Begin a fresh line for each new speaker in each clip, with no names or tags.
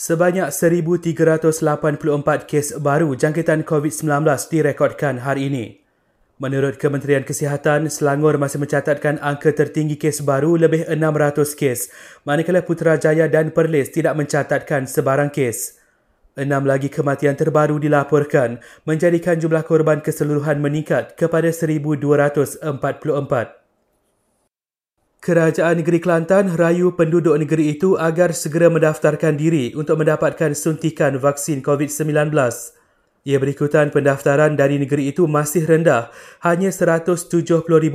Sebanyak 1,384 kes baru jangkitan COVID-19 direkodkan hari ini. Menurut Kementerian Kesihatan, Selangor masih mencatatkan angka tertinggi kes baru lebih 600 kes, manakala Putrajaya dan Perlis tidak mencatatkan sebarang kes. Enam lagi kematian terbaru dilaporkan, menjadikan jumlah korban keseluruhan meningkat kepada 1,244. Kerajaan Negeri Kelantan rayu penduduk negeri itu agar segera mendaftarkan diri untuk mendapatkan suntikan vaksin COVID-19. Ia berikutan pendaftaran dari negeri itu masih rendah, hanya 170,000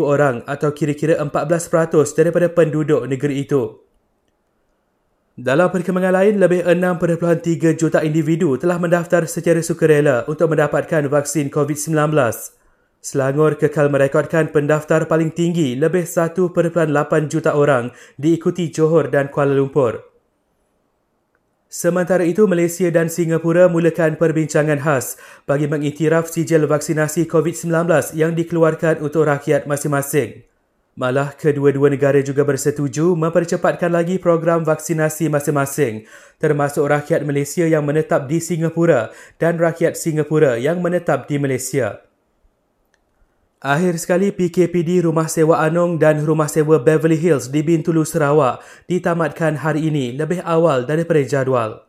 orang atau kira-kira 14% daripada penduduk negeri itu. Dalam perkembangan lain, lebih 6.3 juta individu telah mendaftar secara sukarela untuk mendapatkan vaksin COVID-19. Selangor kekal merekodkan pendaftar paling tinggi lebih 1.8 juta orang diikuti Johor dan Kuala Lumpur. Sementara itu, Malaysia dan Singapura mulakan perbincangan khas bagi mengiktiraf sijil vaksinasi COVID-19 yang dikeluarkan untuk rakyat masing-masing. Malah, kedua-dua negara juga bersetuju mempercepatkan lagi program vaksinasi masing-masing, termasuk rakyat Malaysia yang menetap di Singapura dan rakyat Singapura yang menetap di Malaysia. Akhir sekali PKPD Rumah Sewa Anong dan Rumah Sewa Beverly Hills di Bintulu Sarawak ditamatkan hari ini lebih awal daripada jadual.